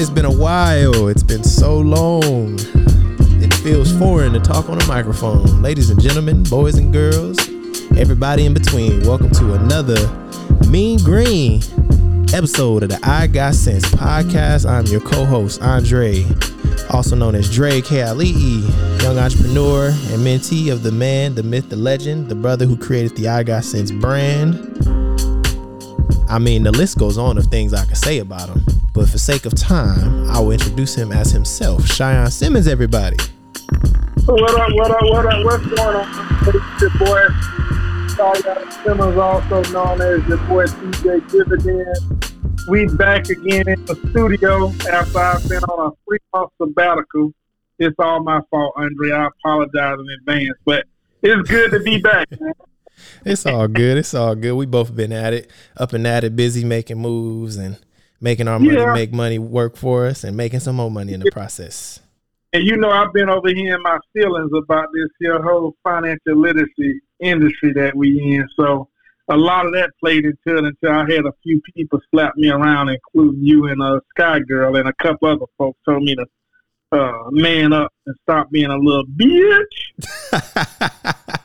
It's been a while. It's been so long. It feels foreign to talk on a microphone. Ladies and gentlemen, boys and girls, everybody in between, welcome to another Mean Green episode of the I Got Cents podcast. I'm your co host, Andre, also known as Dre Kealii, young entrepreneur and mentee of the man, the myth, the legend, the brother who created the I Got Cents brand. I mean, the list goes on of things I could say about him, but for sake of time, I will introduce him as himself. Chyon Simmons, everybody. What up, what up, what up? What's going on? It's your boy, Chyon Simmons, also known as your boy DJ Dividend. We back again in the studio after I've been on a three month sabbatical. It's all my fault, Andre. I apologize in advance, but it's good to be back. It's all good. It's all good. We both been at it, up and at it, busy making moves and making our money Yeah. make money work for us and making some more money in the process. And you know, I've been over here in my feelings about this here whole financial literacy industry that we in. So a lot of that played into it until I had a few people slap me around, including you and uh, Sky Girl and a couple other folks told me to uh, man up and stop being a little bitch.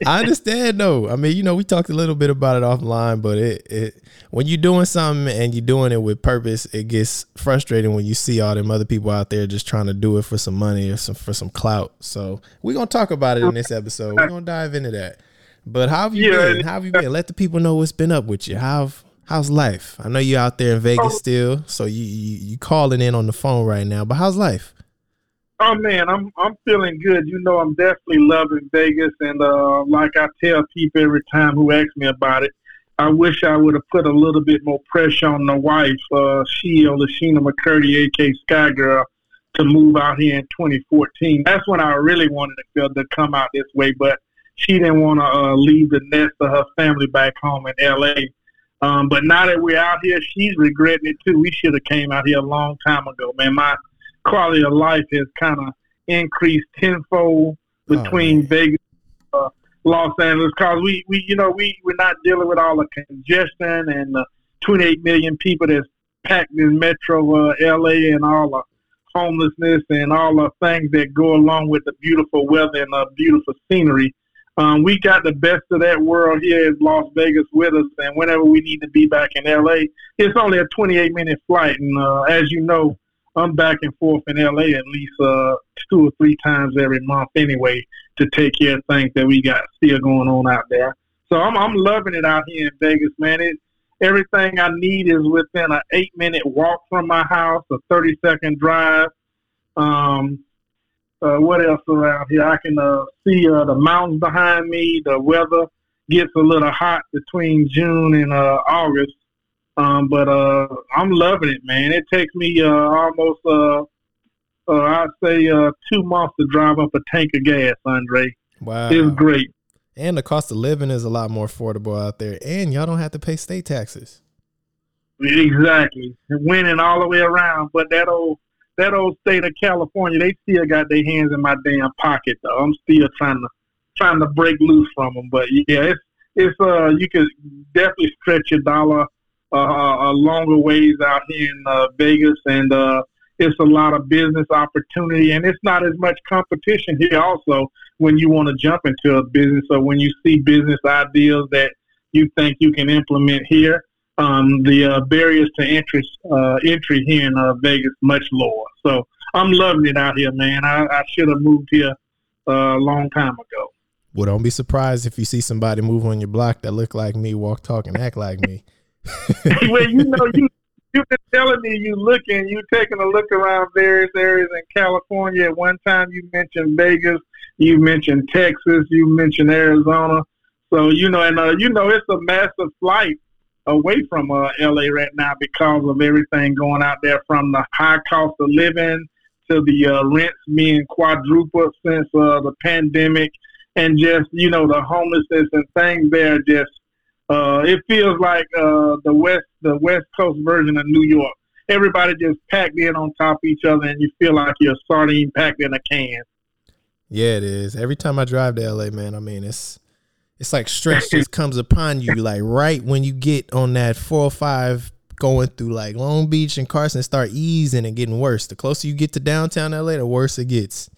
I understand though. I mean, you know, we talked a little bit about it offline, but it, it when you're doing something and you're doing it with purpose, it gets frustrating when you see all them other people out there just trying to do it for some money or some for some clout. So we're gonna talk about it in this episode. We're gonna dive into that. But how have you Yeah. been? How have you been? Let the people know what's been up with you. How how's life? I know you're out there in Vegas Oh. still, so you, you you calling in on the phone right now. But how's life? Oh man, I'm I'm feeling good. You know, I'm definitely loving Vegas, and uh, like I tell people every time who ask me about it, I wish I would have put a little bit more pressure on the wife, uh, she or Lashina McCurdy, aka Sky Girl, to move out here in 2014. That's when I really wanted to to come out this way, but she didn't want to uh, leave the nest of her family back home in L.A. Um, but now that we're out here, she's regretting it too. We should have came out here a long time ago, man. My quality of life has kind of increased tenfold between man. Vegas, uh, Los Angeles, because we, we, you know, we we're not dealing with all the congestion and the 28 million people that's packed in Metro uh, LA and all the homelessness and all the things that go along with the beautiful weather and the beautiful scenery. Um, we got the best of that world here in Las Vegas with us, and whenever we need to be back in LA, it's only a 28 minute flight, and uh, as you know, I'm back and forth in LA at least uh, two or three times every month anyway to take care of things that we got still going on out there. So I'm I'm loving it out here in Vegas, man. It everything I need is within an eight minute walk from my house, a thirty second drive. Um, uh, what else around here? I can uh, see uh, the mountains behind me. The weather gets a little hot between June and uh, August. Um, but uh, I'm loving it, man. It takes me uh, almost, uh, uh, I'd say, uh, two months to drive up a tank of gas, Andre. Wow. It's great. And the cost of living is a lot more affordable out there, and y'all don't have to pay state taxes. Exactly. Winning all the way around. But that old that old state of California, they still got their hands in my damn pocket though. I'm still trying to trying to break loose from them. But yeah, it's it's uh you can definitely stretch your dollar uh, a longer ways out here in uh, Vegas, and uh, it's a lot of business opportunity, and it's not as much competition here. Also, when you want to jump into a business or when you see business ideas that you think you can implement here, um, the uh, barriers to entry uh, entry here in uh, Vegas much lower. So I'm loving it out here, man. I, I should have moved here uh, a long time ago. Well, don't be surprised if you see somebody move on your block that look like me, walk, talk, and act like me. well, you know, you you've been telling me you looking, you taking a look around various areas in California. At one time, you mentioned Vegas, you mentioned Texas, you mentioned Arizona. So you know, and uh, you know, it's a massive flight away from uh, LA right now because of everything going out there, from the high cost of living to the uh, rents being quadrupled since uh, the pandemic, and just you know the homelessness and things there just uh, it feels like uh, the west the West Coast version of New York. Everybody just packed in on top of each other, and you feel like you're sardine packed in a can. Yeah, it is. Every time I drive to LA, man, I mean, it's it's like stress just comes upon you, like right when you get on that four or five going through like Long Beach and Carson start easing and getting worse. The closer you get to downtown LA, the worse it gets.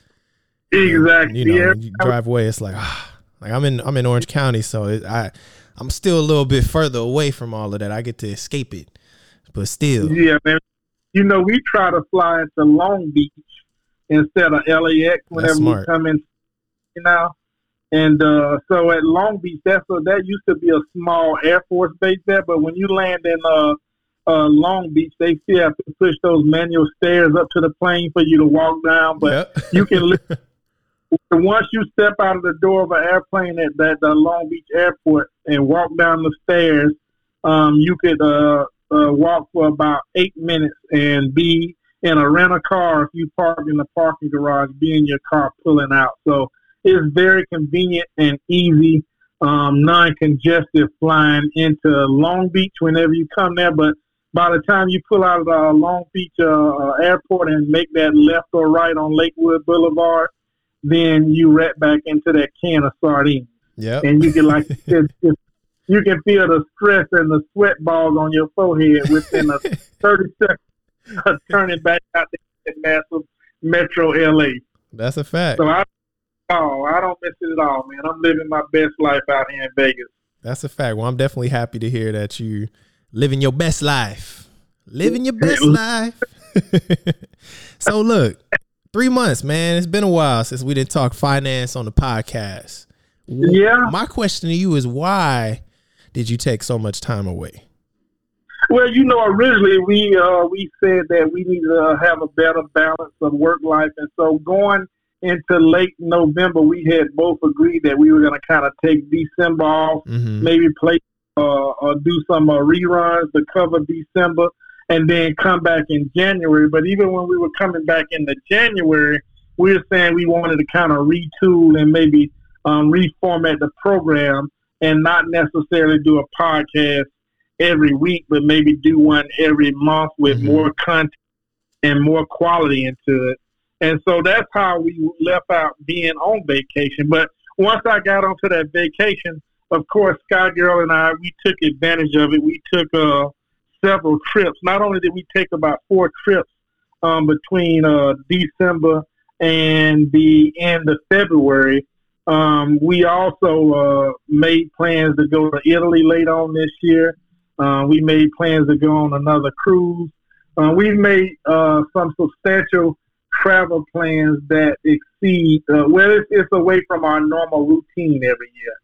Exactly. You know, yeah. when you drive away, it's like ah, like I'm in I'm in Orange County, so it, I I'm still a little bit further away from all of that. I get to escape it, but still, Yeah, man. You know, we try to fly into Long Beach instead of LAX whenever we come in. You know, and uh, so at Long Beach, that's a, that used to be a small Air Force base there. But when you land in uh, uh, Long Beach, they still have to push those manual stairs up to the plane for you to walk down. But Yep. you can once you step out of the door of an airplane at that the Long Beach airport and walk down the stairs, um, you could uh, uh, walk for about eight minutes and be in a rental car if you park in the parking garage, be in your car pulling out. So it's very convenient and easy, um, non-congested flying into Long Beach whenever you come there. But by the time you pull out of the Long Beach uh, uh, airport and make that left or right on Lakewood Boulevard, then you right back into that can of sardines, Yeah. and you can like it's, it's, you can feel the stress and the sweat balls on your forehead within a thirty seconds of turning back out to that massive Metro LA. That's a fact. So I, oh, I don't miss it at all, man. I'm living my best life out here in Vegas. That's a fact. Well, I'm definitely happy to hear that you living your best life. Living your best life. so look, three months, man. It's been a while since we didn't talk finance on the podcast. Yeah. My question to you is why did you take so much time away? Well, you know, originally we uh, we said that we need to have a better balance of work life, and so going into late November, we had both agreed that we were going to kind of take December off, Mm-hmm. maybe play uh, or do some uh, reruns to cover December, and then come back in January. But even when we were coming back in the January, we were saying we wanted to kind of retool and maybe um, reformat the program and not necessarily do a podcast every week, but maybe do one every month with Mhm. more content and more quality into it. And so that's how we left out being on vacation. But once I got onto that vacation, of course, Sky Girl and I, we took advantage of it. We took uh, several trips. Not only did we take about four trips um, between uh, December and the end of February, um, we also uh, made plans to go to Italy late on this year. Uh, we made plans to go on another cruise. Uh, we've made uh, some substantial travel plans that exceed, uh, well, it's, it's away from our normal routine every year.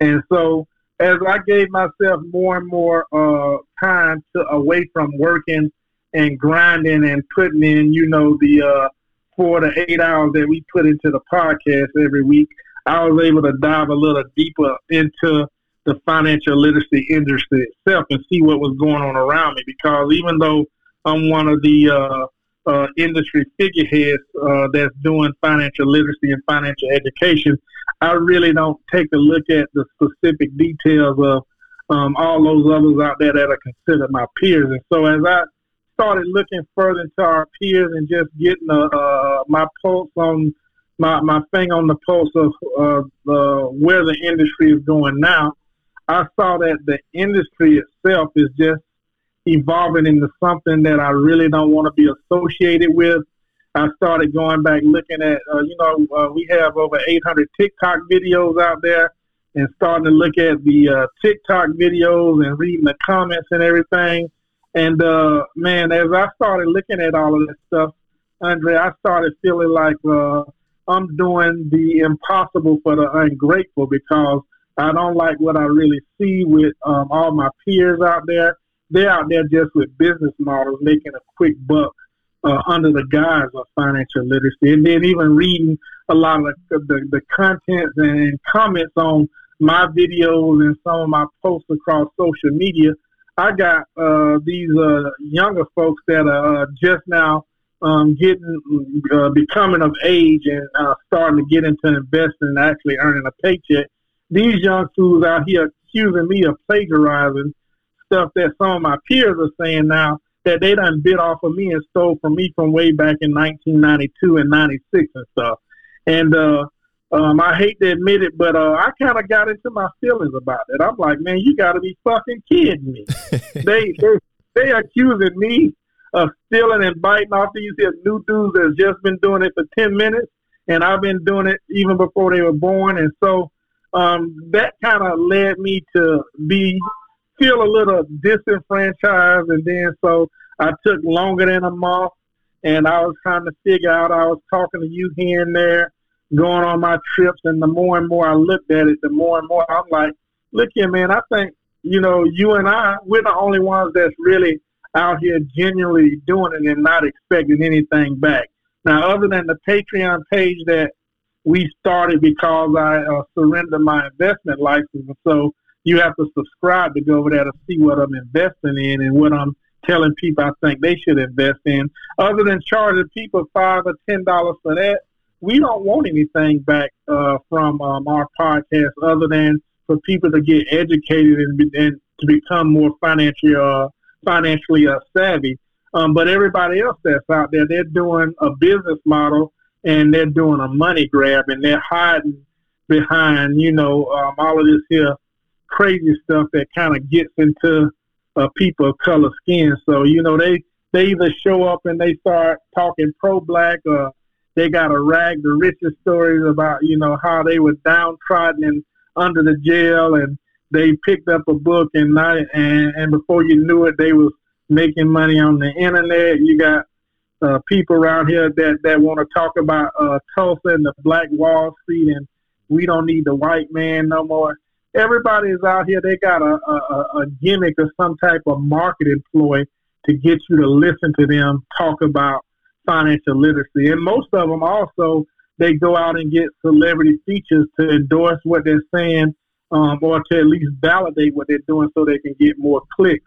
And so, as I gave myself more and more uh, time to away from working and grinding and putting in, you know, the uh, four to eight hours that we put into the podcast every week, I was able to dive a little deeper into the financial literacy industry itself and see what was going on around me. Because even though I'm one of the uh, uh, industry figureheads uh, that's doing financial literacy and financial education, I really don't take a look at the specific details of um, all those others out there that are considered my peers. And so as I started looking further into our peers and just getting uh, uh, my pulse on my, my thing on the pulse of uh, the, where the industry is going now, I saw that the industry itself is just evolving into something that I really don't want to be associated with. I started going back looking at, uh, you know, uh, we have over 800 TikTok videos out there and starting to look at the uh, TikTok videos and reading the comments and everything. And uh, man, as I started looking at all of this stuff, Andre, I started feeling like uh, I'm doing the impossible for the ungrateful because I don't like what I really see with um, all my peers out there. They're out there just with business models, making a quick buck uh, under the guise of financial literacy, and then even reading a lot of the, the, the and comments on my videos and some of my posts across social media. I got uh, these uh, younger folks that are uh, just now um, getting uh, becoming of age and uh, starting to get into investing and actually earning a paycheck. These young fools out here accusing me of plagiarizing stuff that some of my peers are saying now that they done bit off of me and stole from me from way back in 1992 and 96 and stuff. And uh, um, I hate to admit it, but uh, I kind of got into my feelings about it. I'm like, man, you got to be fucking kidding me. they, they they accusing me of stealing and biting off these here new dudes that's just been doing it for ten minutes, and I've been doing it even before they were born, and so um, that kind of led me to be feel a little disenfranchised, and then so I took longer than a month, and I was trying to figure out. I was talking to you here and there, going on my trips, and the more and more I looked at it, the more and more I'm like, look here, man. I think you know you and I, we're the only ones that's really out here genuinely doing it and not expecting anything back. Now, other than the Patreon page that we started because I uh, surrendered my investment license, so you have to subscribe to go over there to see what I'm investing in and what I'm telling people I think they should invest in. Other than charging people five or ten dollars for that, we don't want anything back uh, from um, our podcast other than for people to get educated and, and to become more financially uh, financially uh, savvy. Um, but everybody else that's out there, they're doing a business model and they're doing a money grab and they're hiding behind, you know, um, all of this here crazy stuff that kind of gets into uh, people of color skin. So, you know, they, they either show up and they start talking pro-black or they got to rag the richest stories about, you know, how they were downtrodden and under the jail and they picked up a book and not, and, and before you knew it, they was making money on the internet. You got uh, people around here that, that want to talk about uh, Tulsa and the Black Wall Street and we don't need the white man no more. Everybody is out here. They got a, a, a gimmick or some type of marketing ploy to get you to listen to them talk about financial literacy. And most of them also, they go out and get celebrity features to endorse what they're saying um, or to at least validate what they're doing so they can get more clicks.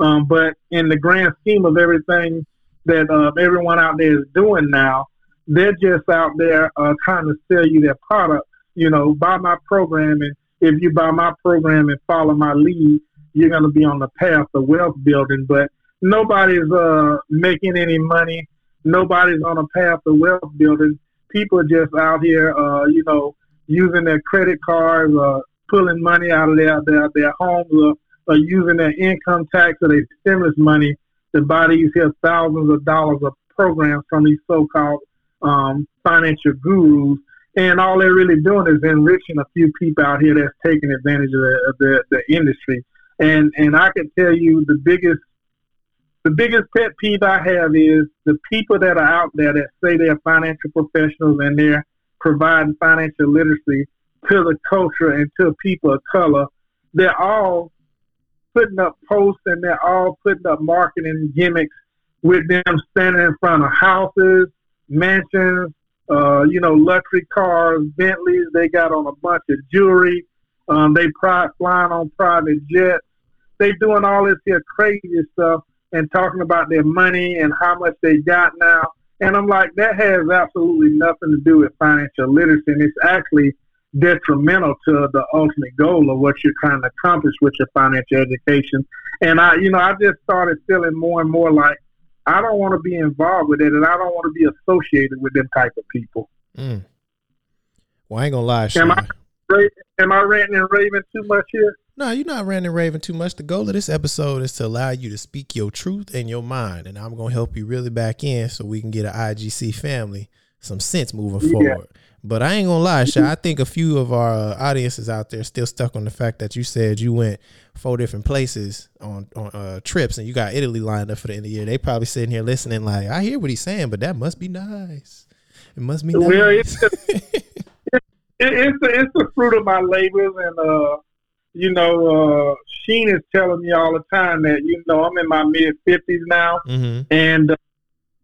Um, but in the grand scheme of everything that uh, everyone out there is doing now, they're just out there uh, trying to sell you their product. You know, buy my program, and if you buy my program and follow my lead, you're going to be on the path of wealth building. But nobody's uh, making any money. Nobody's on a path of wealth building. People are just out here, uh, you know, using their credit cards, uh, pulling money out of their their, their homes or, or using their income tax or their stimulus money to buy these here thousands of dollars of programs from these so-called um, financial gurus. And all they're really doing is enriching a few people out here that's taking advantage of the, of the, the industry. And and I can tell you the biggest the biggest pet peeve I have is the people that are out there that say they're financial professionals and they're providing financial literacy to the culture and to people of color, they're all putting up posts and they're all putting up marketing gimmicks with them standing in front of houses, mansions, uh, you know, luxury cars, Bentleys. They got on a bunch of jewelry. Um, they pri- flying on private jets. They doing all this here crazy stuff and talking about their money and how much they got now. And I'm like, that has absolutely nothing to do with financial literacy. And it's actually detrimental to the ultimate goal of what you're trying to accomplish with your financial education. And I, you know, I just started feeling more and more like I don't want to be involved with it, and I don't want to be associated with them type of people. Mm. Well, I ain't gonna lie, Sean. Am I, am I ranting and raving too much here? No, you're not ranting and raving too much. The goal of this episode is to allow you to speak your truth and your mind, and I'm gonna help you really back in so we can get an IGC family some sense moving yeah. forward. But I ain't gonna lie, Sha. I think a few of our uh, audiences out there still stuck on the fact that you said you went four different places on on uh, trips and you got Italy lined up for the end of the year. They probably sitting here listening, like, I hear what he's saying, but that must be nice. It must be nice. It's, it, it's the it's the fruit of my labors, and uh, you know, uh, Sheen is telling me all the time that you know I'm in my mid fifties now, mm-hmm. and uh,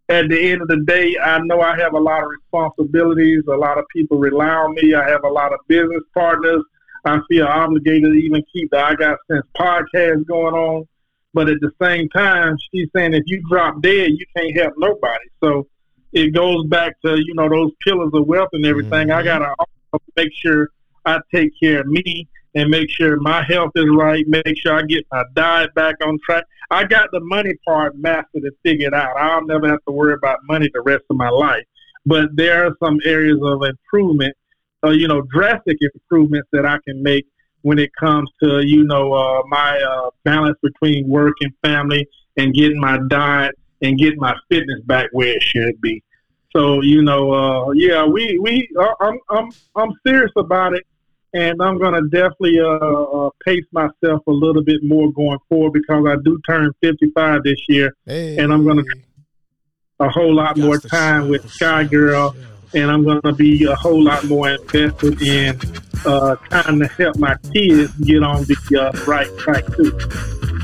at the end of the day, I know I have a lot of responsibilities. A lot of people rely on me. I have a lot of business partners. I feel obligated to even keep the I Got Cents podcast going on. But at the same time, she's saying if you drop dead, you can't help nobody. So it goes back to, you know, those pillars of wealth and everything. Mm-hmm. I got to make sure I take care of me and make sure my health is right, make sure I get my diet back on track. I got the money part mastered and figured out. I'll never have to worry about money the rest of my life. But there are some areas of improvement, uh, you know, drastic improvements that I can make when it comes to, you know, uh, my uh, balance between work and family and getting my diet and getting my fitness back where it should be. So you know, uh, yeah, we we uh, I'm I'm I'm serious about it, and I'm gonna definitely uh, uh, pace myself a little bit more going forward because I do turn 55 this year, hey. and I'm gonna a whole lot more time with Sky Girl, and I'm gonna be a whole lot more invested in uh, trying to help my kids get on the uh, right track too.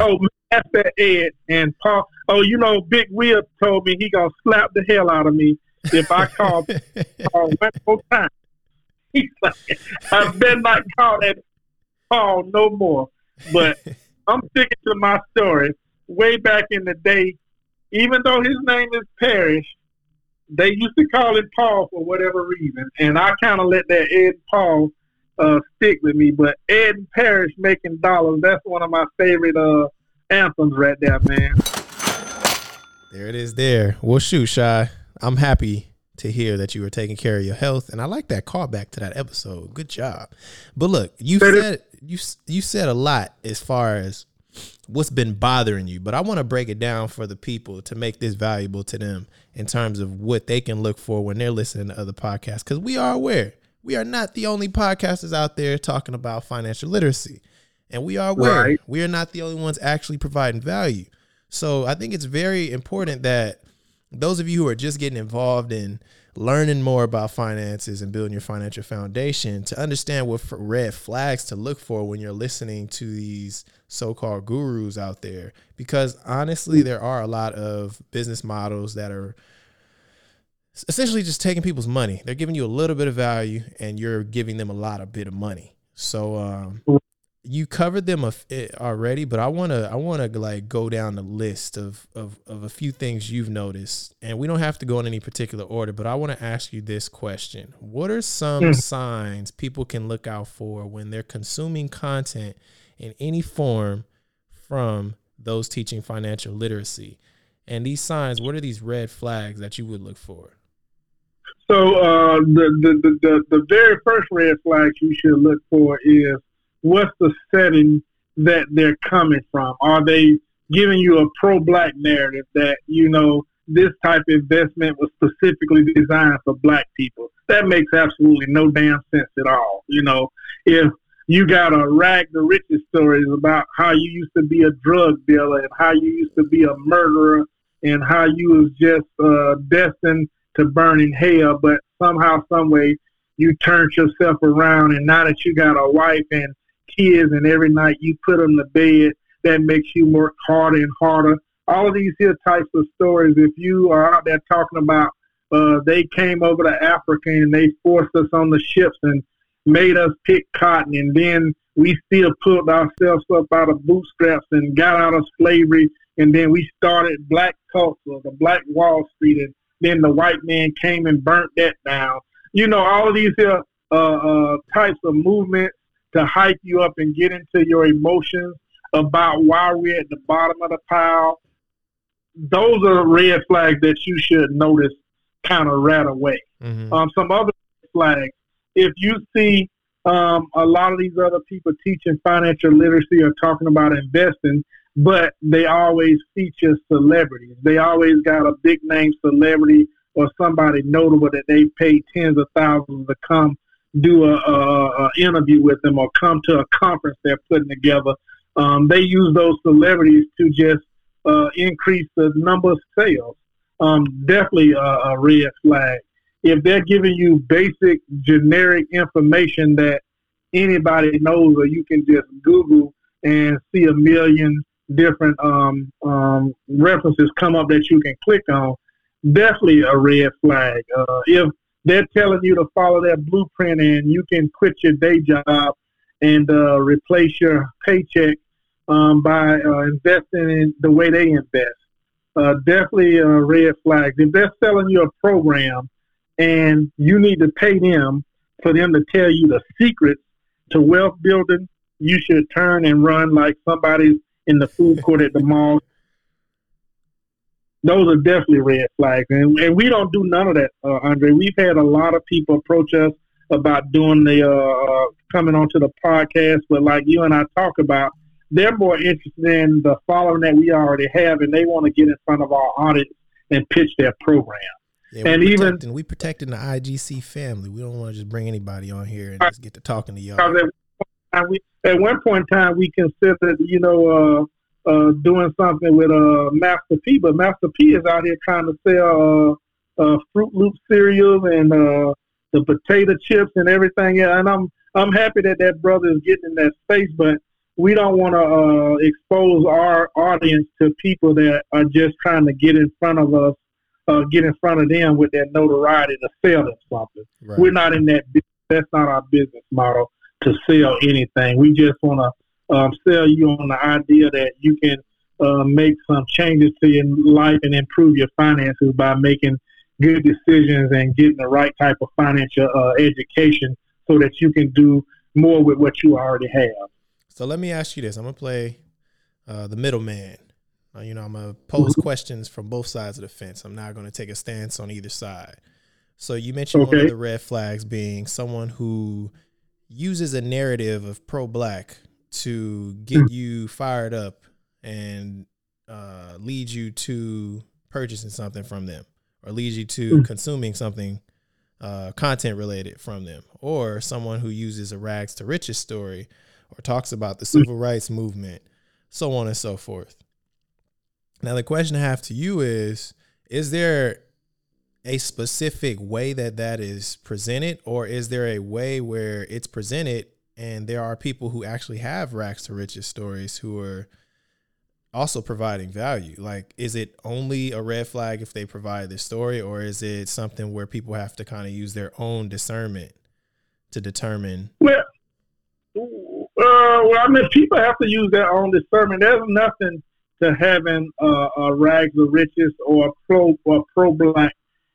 Oh, that's that Ed and Paul. Oh, you know, Big Will told me he gonna slap the hell out of me if I call Paul one more time. He's like, I better not call that Paul no more. But I'm sticking to my story. Way back in the day, even though his name is Parrish, they used to call him Paul for whatever reason, and I kind of let that Ed Paul uh, stick with me. But Ed Parrish making dollars, that's one of my favorite uh, anthems right there, man. There it is there. Well, shoot, Shy. I'm happy to hear that you were taking care of your health, and I like that callback to that episode. Good job. But look, you said you you said a lot as far as what's been bothering you, but I want to break it down for the people to make this valuable to them in terms of what they can look for when they're listening to other podcasts. Because we are aware we are not the only podcasters out there talking about financial literacy. And we are aware right. we are not the only ones actually providing value. So I think it's very important that those of you who are just getting involved in learning more about finances and building your financial foundation to understand what red flags to look for when you're listening to these so-called gurus out there because honestly there are a lot of business models that are essentially just taking people's money. They're giving you a little bit of value and you're giving them a lot of bit of money. So um, you covered them eh, already, but I want to I want to like go down the list of, of of a few things you've noticed. And we don't have to go in any particular order, but I want to ask you this question. What are some mm. signs people can look out for when they're consuming content in any form from those teaching financial literacy? And these signs, what are these red flags that you would look for? So uh, the, the, the, the very first red flag you should look for is what's the setting that they're coming from? Are they giving you a pro-black narrative that, you know, this type of investment was specifically designed for black people? That makes absolutely no damn sense at all. You know, if you got a rag the riches stories about how you used to be a drug dealer and how you used to be a murderer and how you was just uh, destined to burn in hell, but somehow, some way, you turned yourself around, and now that you got a wife and kids, and every night you put them to bed, that makes you work harder and harder. All of these here types of stories, if you are out there talking about uh, they came over to Africa and they forced us on the ships and made us pick cotton, and then we still pulled ourselves up out of bootstraps and got out of slavery, and then we started black culture, the Black Wall Street, and then the white man came and burnt that down. You know, all these here uh, uh, types of movements to hype you up and get into your emotions about why we're at the bottom of the pile. Those are red flags that you should notice kind of right away. Mm-hmm. Um, some other flags, if you see um, a lot of these other people teaching financial literacy or talking about investing, but they always feature celebrities. They always got a big name celebrity or somebody notable that they pay tens of thousands to come do a, a, a interview with them or come to a conference they're putting together. Um, they use those celebrities to just uh, increase the number of sales. Um, definitely a, a red flag. If they're giving you basic generic information that anybody knows or you can just Google and see a million different um, um, references come up that you can click on, definitely a red flag. Uh, if they're telling you to follow their blueprint and you can quit your day job and uh, replace your paycheck um, by uh, investing in the way they invest. Uh, definitely a red flag. If they're selling you a program and you need to pay them for them to tell you the secrets to wealth building, you should turn and run like somebody's in the food court at the mall those are definitely red flags. And, and we don't do none of that, uh, Andre. We've had a lot of people approach us about doing the uh, uh, coming onto the podcast, but like you and I talk about, they're more interested in the following that we already have, and they want to get in front of our audience and pitch their program. Yeah, and even we protecting the IGC family. We don't want to just bring anybody on here and just get to talking to y'all. At, at one point in time, we considered, you know, uh, doing something with uh, Master P, but Master P is out here trying to sell uh, uh, Fruit Loop cereals and uh, the potato chips and everything. Yeah, and I'm I'm happy that that brother is getting in that space, but we don't want to uh, expose our audience to people that are just trying to get in front of us, uh, get in front of them with their notoriety to sell them something. Right. We're not in that. That's not our business model to sell anything. We just want to um, sell you on the idea that you can uh, make some changes to your life and improve your finances by making good decisions and getting the right type of financial uh, education so that you can do more with what you already have. So let me ask you this: I'm gonna play uh, the middleman. Uh, you know, I'm gonna pose mm-hmm. questions from both sides of the fence. I'm not gonna take a stance on either side. So you mentioned okay. one of the red flags being someone who uses a narrative of pro-black to get mm. you fired up and uh, lead you to purchasing something from them, or lead you to mm. consuming something uh, content related from them, or someone who uses a rags to riches story or talks about the civil rights movement, so on and so forth. Now, the question I have to you is Is there a specific way that that is presented, or is there a way where it's presented and there are people who actually have rags to riches stories who are also providing value? Like, is it only a red flag if they provide the story, or is it something where people have to kind of use their own discernment to determine? Well, uh, well, I mean, people have to use their own discernment. There's nothing to having uh, a rags of riches or a pro or pro black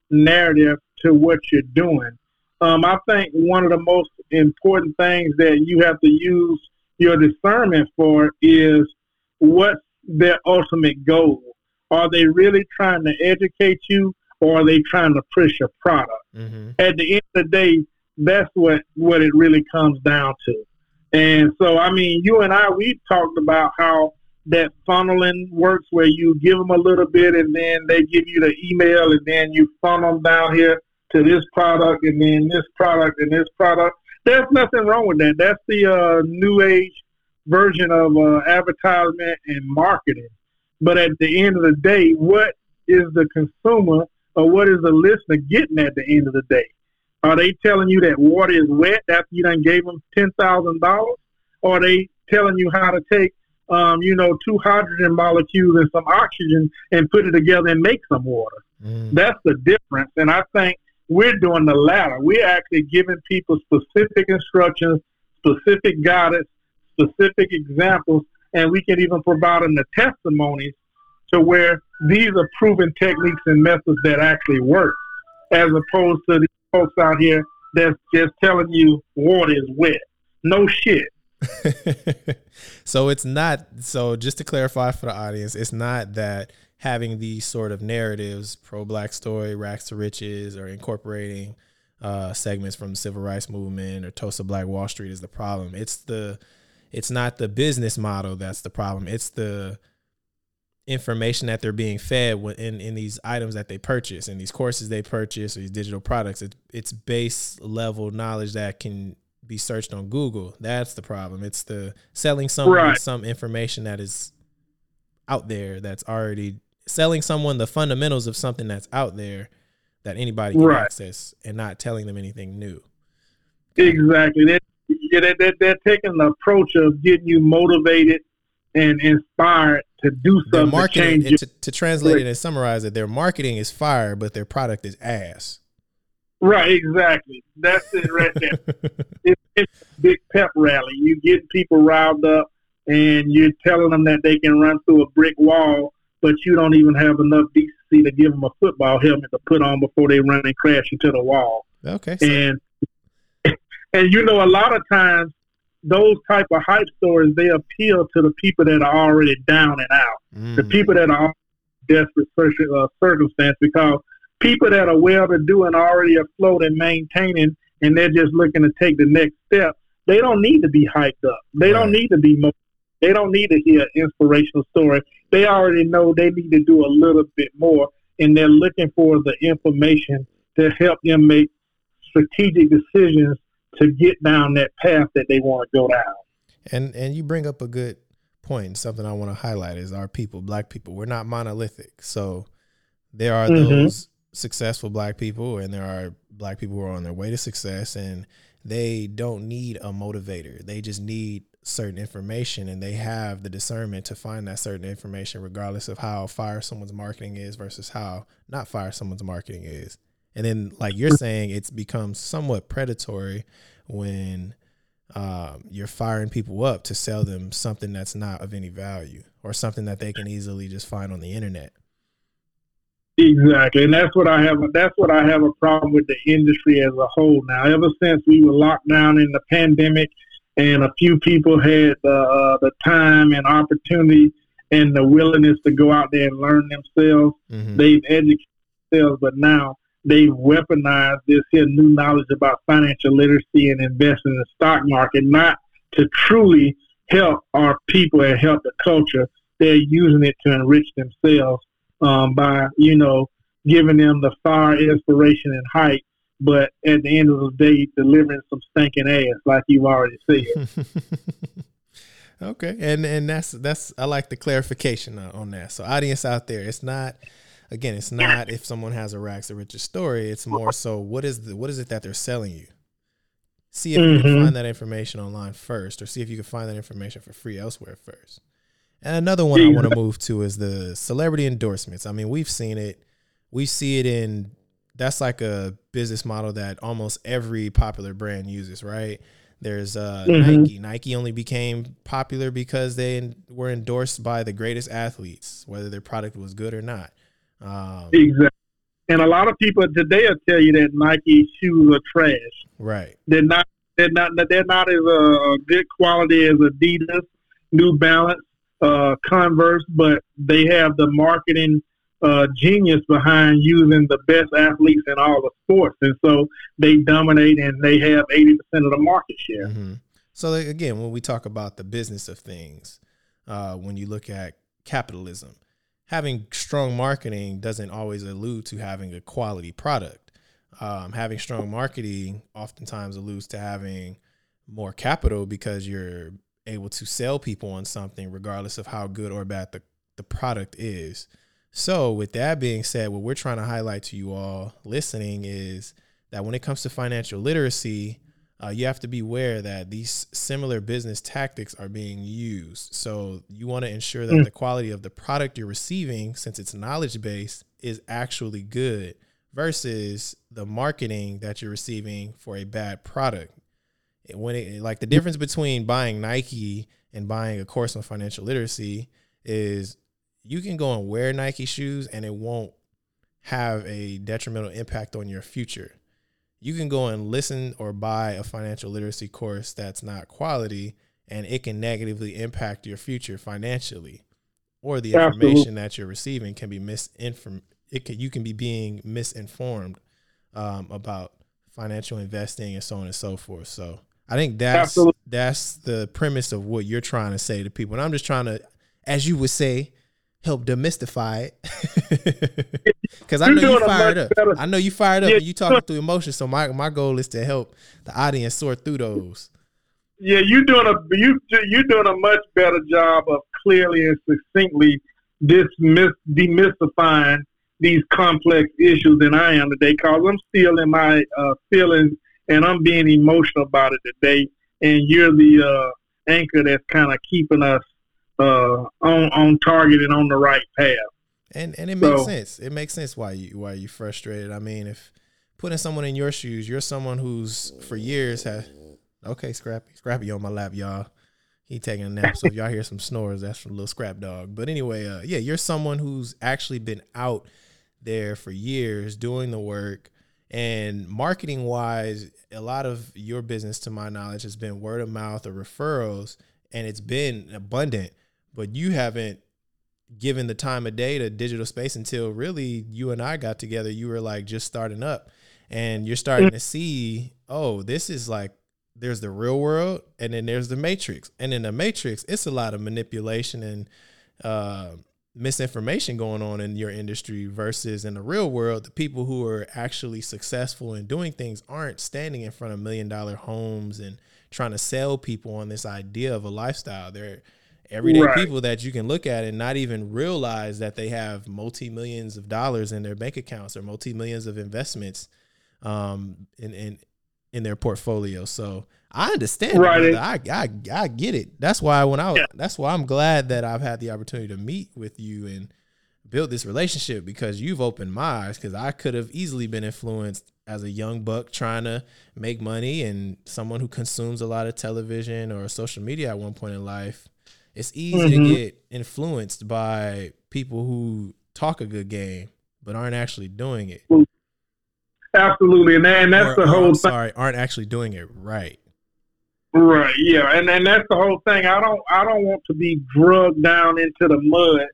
narrative to what you're doing. Um, I think one of the most important things that you have to use your discernment for is what's their ultimate goal. Are they really trying to educate you, or are they trying to push a product? Mm-hmm. At the end of the day, that's what what it really comes down to. And so, I mean, you and I, we talked about how that funneling works where you give them a little bit and then they give you the email and then you funnel them down here to this product and then this product and this product. There's nothing wrong with that. That's the uh, new age version of uh, advertisement and marketing. But at the end of the day, what is the consumer or what is the listener getting at the end of the day? Are they telling you that water is wet after you done gave them ten thousand dollars? Or are they telling you how to take, um, you know, two hydrogen molecules and some oxygen and put it together and make some water? Mm. That's the difference. And I think we're doing the latter. We're actually giving people specific instructions, specific guidance, specific examples, and we can even provide them the testimonies to where these are proven techniques and methods that actually work, as opposed to the folks out here that's just telling you water is wet. No shit. so it's not so just to clarify for the audience, it's not that having these sort of narratives, pro black story, racks to riches, or incorporating uh, segments from the civil rights movement or Tulsa Black Wall Street is the problem. It's the it's not the business model that's the problem. It's the information that they're being fed in, in these items that they purchase and these courses they purchase or these digital products. It's, it's base level knowledge that can be searched on Google. That's the problem. It's the selling someone right. some information that is out there that's already selling someone the fundamentals of something that's out there that anybody can right. access and not telling them anything new. Exactly. They're, they're, they're, they're taking the approach of getting you motivated and inspired to do something. Their marketing, to, to, to, translate it and summarize it, their marketing is fire, but their product is ass. Right, exactly. That's it right there. it's, it's a big pep rally. You get people riled up, and you're telling them that they can run through a brick wall, but you don't even have enough decency to give them a football helmet to put on before they run and crash into the wall. Okay. So. And and you know, a lot of times those type of hype stories they appeal to the people that are already down and out, mm. the people that are desperate uh, circumstance because people that are well to do and already afloat and maintaining and they're just looking to take the next step, they don't need to be hyped up. They right. don't need to be motivated. They don't need to hear an inspirational story. They already know they need to do a little bit more, and they're looking for the information to help them make strategic decisions to get down that path that they want to go down. And and you bring up a good point. Something I want to highlight is our people, black people. We're not monolithic. So there are mm-hmm. those successful black people and there are black people who are on their way to success and they don't need a motivator. They just need certain information and they have the discernment to find that certain information regardless of how fire someone's marketing is versus how not fire someone's marketing is. And then like you're saying it's become somewhat predatory when um, you're firing people up to sell them something that's not of any value or something that they can easily just find on the internet. Exactly, and that's what I have. That's what I have a problem with the industry as a whole. Now, ever since we were locked down in the pandemic, and a few people had the uh, the time and opportunity and the willingness to go out there and learn themselves, mm-hmm. they've educated themselves. But now they've weaponized this here new knowledge about financial literacy and investing in the stock market, not to truly help our people and help the culture. They're using it to enrich themselves um, by, you know, giving them the fire, inspiration, and hype, but at the end of the day, delivering some stinking ass, like you've already said. okay, and and that's that's I like the clarification on that. So, audience out there, it's not again, it's not if someone has a rags to riches story. It's more so what is the what is it that they're selling you. See if mm-hmm. you can mm-hmm. find that information online first, or see if you can find that information for free elsewhere first. And another one I want to move to is the celebrity endorsements. I mean, we've seen it. We see it in that's like a business model that almost every popular brand uses, right? There's uh, mm-hmm. Nike. Nike only became popular because they were endorsed by the greatest athletes, whether their product was good or not. Um, exactly. And a lot of people today will tell you that Nike shoes are trash. Right. They're not. They're not. They're not as uh, good quality as Adidas, New Balance, uh, Converse, but they have the marketing uh, genius behind using the best athletes in all the sports, and so they dominate and they have eighty percent of the market share. Mm-hmm. So again, when we talk about the business of things, uh, when you look at capitalism, having strong marketing doesn't always allude to having a quality product. Um, having strong marketing oftentimes alludes to having more capital because you're able to sell people on something regardless of how good or bad the, the product is. So, with that being said, what we're trying to highlight to you all listening is that when it comes to financial literacy, uh, you have to be aware that these similar business tactics are being used. So you want to ensure that mm. the quality of the product you're receiving, since it's knowledge based, is actually good versus the marketing that you're receiving for a bad product. When it like the difference between buying Nike and buying a course on financial literacy is you can go and wear Nike shoes and it won't have a detrimental impact on your future you can go and listen or buy a financial literacy course that's not quality and it can negatively impact your future financially or the information Absolutely. that you're receiving can be misinformed it can you can be being misinformed um, about financial investing and so on and so forth so i think that's Absolutely. that's the premise of what you're trying to say to people and i'm just trying to as you would say help demystify it. Because I know you fired up. Better. I know you fired up yeah. and you talking through emotions. So my my goal is to help the audience sort through those. Yeah, you're doing a you you're doing a much better job of clearly and succinctly dismiss demystifying these complex issues than I am today. Cause I'm still in my uh, feelings and I'm being emotional about it today. And you're the uh, anchor that's kind of keeping us uh, on on target and on the right path. And and it makes sense. It makes sense why you why you frustrated. I mean, if putting someone in your shoes, you're someone who's for years has okay, Scrappy, Scrappy on my lap, y'all. He taking a nap. So if y'all hear some snores, that's from little scrap dog. But anyway, uh, yeah, you're someone who's actually been out there for years doing the work. And marketing wise, a lot of your business, to my knowledge, has been word of mouth or referrals, and it's been abundant but you haven't given the time of day to digital space until really you and I got together. You were like just starting up and you're starting to see, oh, this is like there's the real world and then there's the matrix. And in the matrix, it's a lot of manipulation and uh, misinformation going on in your industry versus in the real world, the people who are actually successful in doing things aren't standing in front of million dollar homes and trying to sell people on this idea of a lifestyle. They're everyday right. people that you can look at and not even realize that they have multi millions of dollars in their bank accounts or multi millions of investments um, in, in in their portfolio. So I understand. Right. I, I I get it. That's why when I yeah. that's why I'm glad that I've had the opportunity to meet with you and build this relationship because you've opened my eyes because I could have easily been influenced as a young buck trying to make money and someone who consumes a lot of television or social media at one point in life. It's easy mm-hmm. to get influenced by people who talk a good game but aren't actually doing it. Absolutely, and, and that's or, the whole. sorry, aren't actually doing it right. Right. Yeah, and and that's the whole thing. I don't I don't want to be drugged down into the mud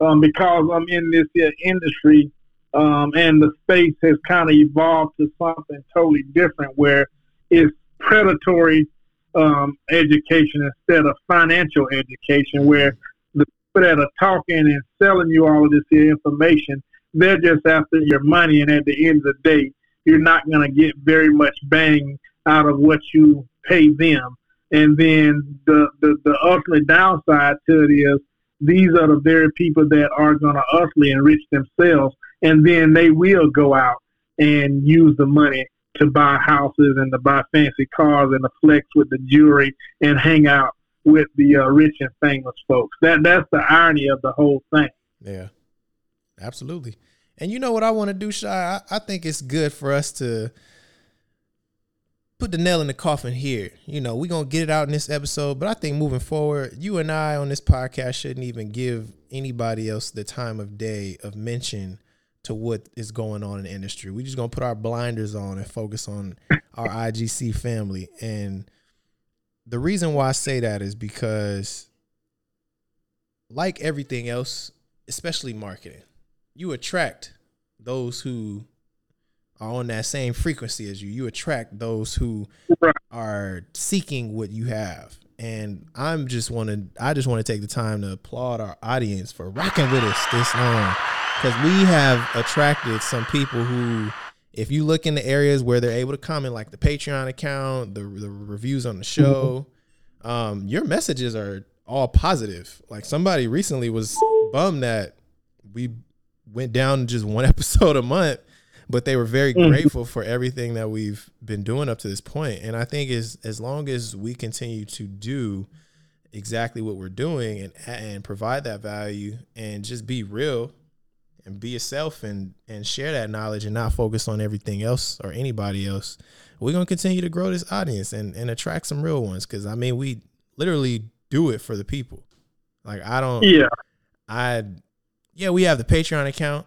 um, because I'm in this uh, industry um, and the space has kind of evolved to something totally different where it's predatory um, education instead of financial education, where the people that are talking and selling you all of this information, they're just after your money, and at the end of the day, you're not going to get very much bang out of what you pay them. And then the, the, the ultimate downside to it is these are the very people that are going to ultimately enrich themselves. And then they will go out and use the money to buy houses and to buy fancy cars and to flex with the jewelry and hang out with the uh, rich and famous folks. That that's the irony of the whole thing. Yeah, absolutely. And you know what I want to do, Shy? I, I think it's good for us to put the nail in the coffin here. You know, we're gonna get it out in this episode, but I think moving forward, you and I on this podcast shouldn't even give anybody else the time of day of mention to what is going on in the industry. We just gonna put our blinders on and focus on our IGC family. And the reason why I say that is because like everything else, especially marketing, you attract those who are on that same frequency as you. You attract those who are seeking what you have. And I'm just want to I just want to take the time to applaud our audience for rocking with us this long. Cause we have attracted some people who if you look in the areas where they're able to comment, like the Patreon account, the, the reviews on the show, mm-hmm. um, your messages are all positive. Like somebody recently was bummed that we went down just one episode a month but they were very mm-hmm. grateful for everything that we've been doing up to this point. And I think as as long as we continue to do exactly what we're doing and and provide that value and just be real and be yourself and and share that knowledge and not focus on everything else or anybody else, we're gonna continue to grow this audience and and attract some real ones. Because I mean, we literally do it for the people. Like I don't. Yeah. I yeah, we have the Patreon account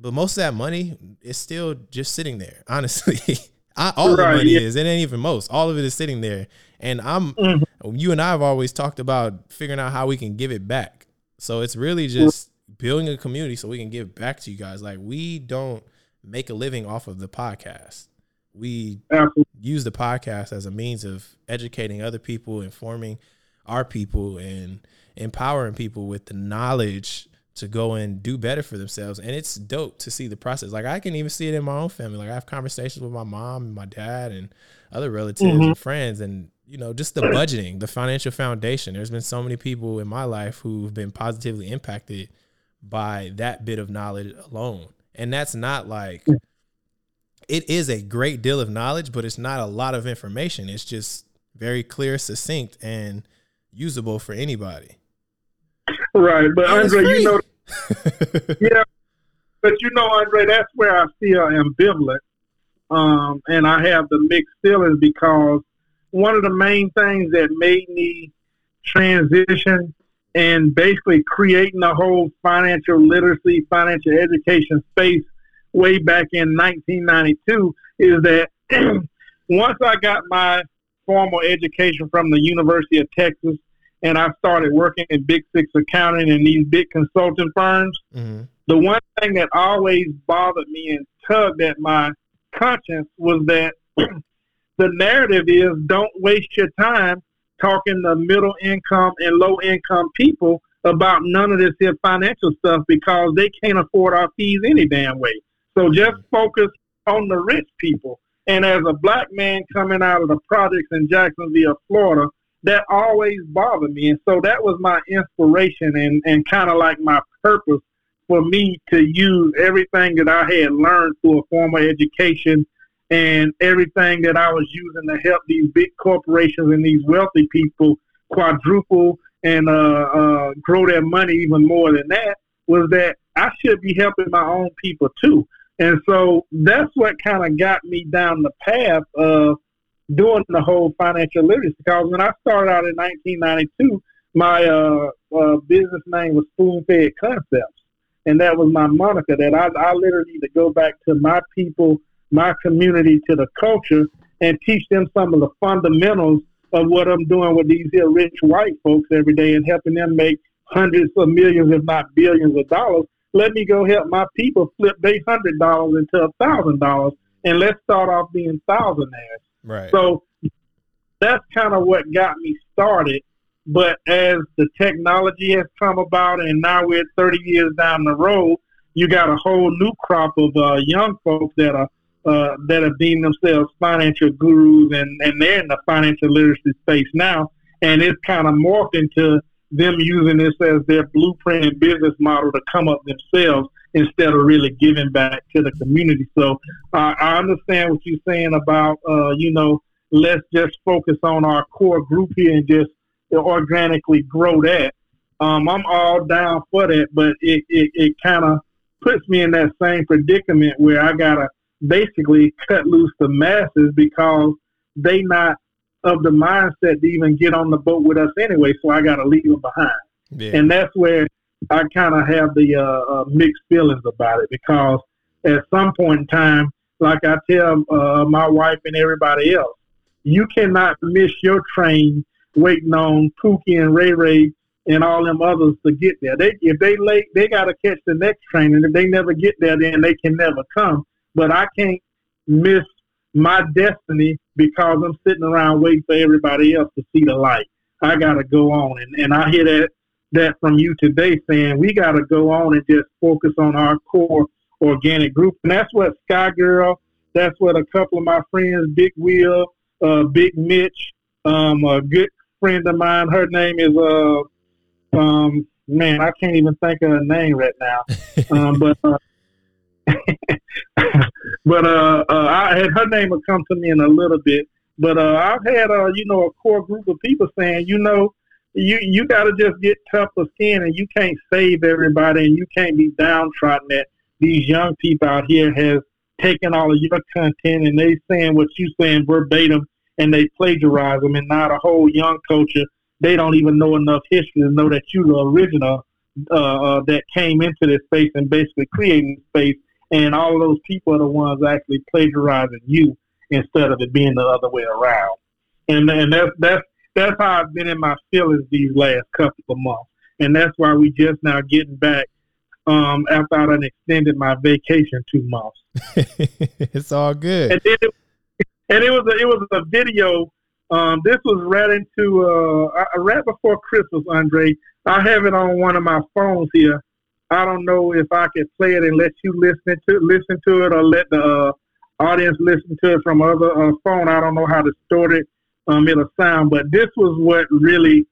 but most of that money is still just sitting there. Honestly, I, all right, the money yeah. is. It ain't even most. All of it is sitting there. And I'm, mm-hmm. you and I have always talked about figuring out how we can give it back. So it's really just building a community so we can give back to you guys. Like we don't make a living off of the podcast. We Absolutely. use the podcast as a means of educating other people, informing our people, and empowering people with the knowledge to go and do better for themselves. And it's dope to see the process. Like I can even see it in my own family. Like I have conversations with my mom and my dad and other relatives mm-hmm. and friends and you know, just the budgeting, the financial foundation. There's been so many people in my life who've been positively impacted by that bit of knowledge alone. And that's not like it is a great deal of knowledge, but it's not a lot of information. It's just very clear, succinct, and usable for anybody. Right, but Andre, you know, yeah, but you know, Andre, that's where I feel ambivalent, um, and I have the mixed feelings because one of the main things that made me transition and basically creating the whole financial literacy, financial education space way back in 1992 is that once I got my formal education from the University of Texas and I started working in Big Six accounting and these big consulting firms, mm-hmm. the one thing that always bothered me and tugged at my conscience was that the narrative is don't waste your time talking to middle income and low income people about none of this here financial stuff because they can't afford our fees any damn way. So just mm-hmm. focus on the rich people. And as a black man coming out of the projects in Jacksonville, Florida, that always bothered me. And so that was my inspiration and, and kind of like my purpose for me to use everything that I had learned through a formal education and everything that I was using to help these big corporations and these wealthy people quadruple and uh, uh, grow their money even more than that was that I should be helping my own people too. And so that's what kind of got me down the path of doing the whole financial literacy. Because when I started out in 1992, my uh, uh, business name was Spoon Fed Concepts, and that was my moniker. That I, I literally to go back to my people, my community, to the culture, and teach them some of the fundamentals of what I'm doing with these here rich white folks every day, and helping them make hundreds of millions, if not billions, of dollars. Let me go help my people flip their hundred dollars into a thousand dollars, and let's start off being thousandaires. Right. So that's kind of what got me started. But as the technology has come about, and now we're 30 years down the road, you got a whole new crop of uh, young folks that are uh, that have deemed themselves financial gurus, and, and they're in the financial literacy space now. And it's kind of morphed into them using this as their blueprint and business model to come up themselves instead of really giving back to the community. So uh, I understand what you're saying about, uh, you know, let's just focus on our core group here and just organically grow that. Um, I'm all down for that, but it, it, it kind of puts me in that same predicament where I got to basically cut loose the masses because they not of the mindset to even get on the boat with us anyway. So I got to leave them behind. Yeah. And that's where I kind of have the uh, uh, mixed feelings about it because at some point in time, like I tell uh, my wife and everybody else, you cannot miss your train waiting on Pookie and Ray Ray and all them others to get there. They if they late, they got to catch the next train, and if they never get there, then they can never come. But I can't miss my destiny because I'm sitting around waiting for everybody else to see the light. I got to go on, and and I hear that that from you today, saying we got to go on and just focus on our core organic group, and that's what Sky Girl. That's what a couple of my friends, Big Will, uh, Big Mitch, um, a good friend of mine. Her name is uh, um, man, I can't even think of her name right now. Um, but uh, but uh, uh, I had her name will come to me in a little bit. But uh, I've had uh, you know a core group of people saying, you know, you you got to just get tougher skin, and you can't save everybody, and you can't be downtrodden. That these young people out here has taken all of your content and they saying what you saying verbatim, and they plagiarize them, and now the whole young culture they don't even know enough history to know that you the original uh, uh, that came into this space and basically creating space, and all of those people are the ones actually plagiarizing you instead of it being the other way around. And and that's that's that's how I've been in my feelings these last couple of months, and that's why we just now getting back um, after I done extended my vacation two months. it's all good. And, it, and it was a, it was a video. Um, this was right into uh, right before Christmas, Andre. I have it on one of my phones here. I don't know if I can play it and let you listen to listen to it or let the uh, audience listen to it from other uh, phone. I don't know how to store it um, it'll sound. But this was what really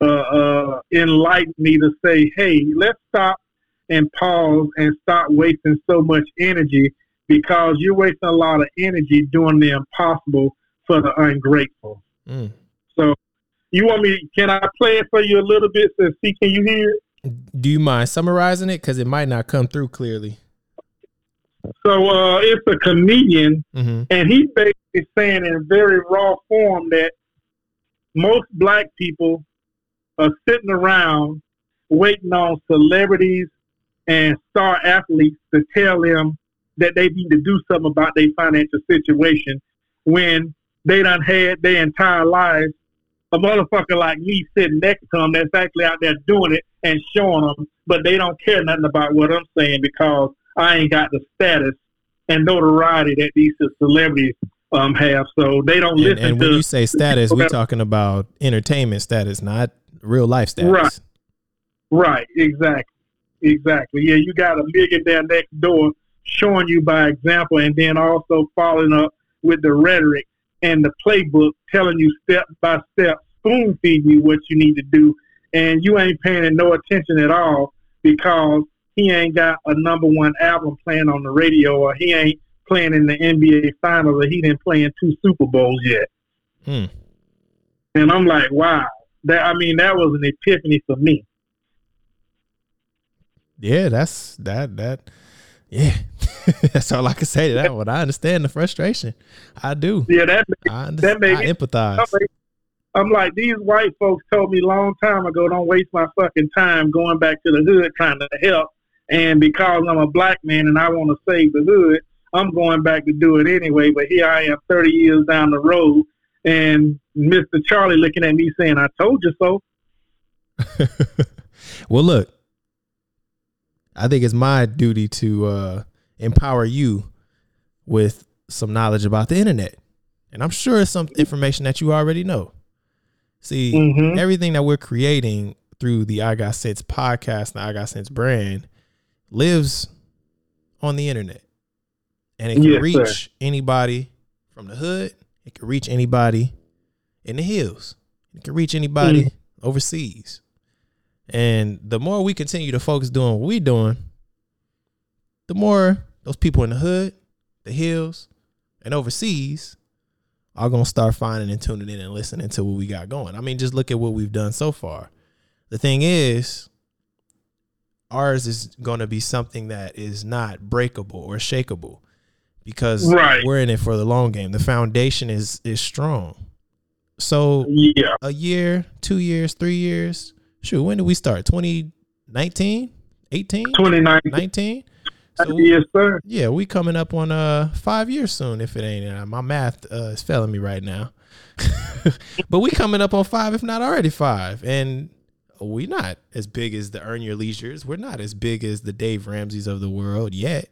uh, uh, enlightened me to say, hey, let's stop and pause and stop wasting so much energy because you're wasting a lot of energy doing the impossible for the ungrateful. Mm. So, you want me? Can I play it for you a little bit? So, see, can you hear it? Do you mind summarizing it? Because it might not come through clearly. So uh, it's a comedian, mm-hmm. and he's basically saying in very raw form that most black people are sitting around waiting on celebrities and star athletes to tell them that they need to do something about their financial situation when they done had their entire lives a motherfucker like me sitting next to them that's actually out there doing it and showing them, but they don't care nothing about what I'm saying because I ain't got the status and notoriety that these celebrities um, have. So they don't And, listen and to. when you say status, we're talking about entertainment status, not real life status. Right. Right, exactly. Exactly. Yeah, you got a millionaire next door showing you by example and then also following up with the rhetoric and the playbook telling you step by step, spoon feeding you what you need to do. And you ain't paying it no attention at all because he ain't got a number one album playing on the radio or he ain't playing in the NBA finals or he didn't play in two Super Bowls yet. Hmm. And I'm like, wow. That I mean, that was an epiphany for me. Yeah, that's that that. Yeah, that's all I can say to that one. I understand the frustration. I do. Yeah, that I, That made I empathize. I'm like, I'm like, these white folks told me a long time ago, don't waste my fucking time going back to the hood trying to help. And because I'm a black man and I want to save the hood, I'm going back to do it anyway. But here I am 30 years down the road and Mr. Charlie looking at me saying, I told you so. well, look, I think it's my duty to uh, empower you with some knowledge about the internet, and I'm sure it's some information that you already know. See, Mhm. everything that we're creating through the I Got Cents podcast and the I Got Cents brand lives on the internet, and it can Yes, reach sir. anybody from the hood. It can reach anybody in the hills. It can reach anybody Mm. overseas. And the more we continue to focus doing what we're doing, the more those people in the hood, the hills, and overseas are gonna start finding and tuning in and listening to what we got going. I mean, just look at what we've done so far. The thing is, ours is gonna be something that is not breakable or shakable because Right. we're in it for the long game. The foundation is is strong. So Yeah. a year, two years, three years. Shoot, when did we start? 2019, 18, 29 19? So yes, sir. yeah, we coming up on uh five years soon. If it ain't uh, my math uh, is failing me right now, but we coming up on five, if not already five, and we not as big as the Earn Your Leisures. We're not as big as the Dave Ramsey's of the world yet,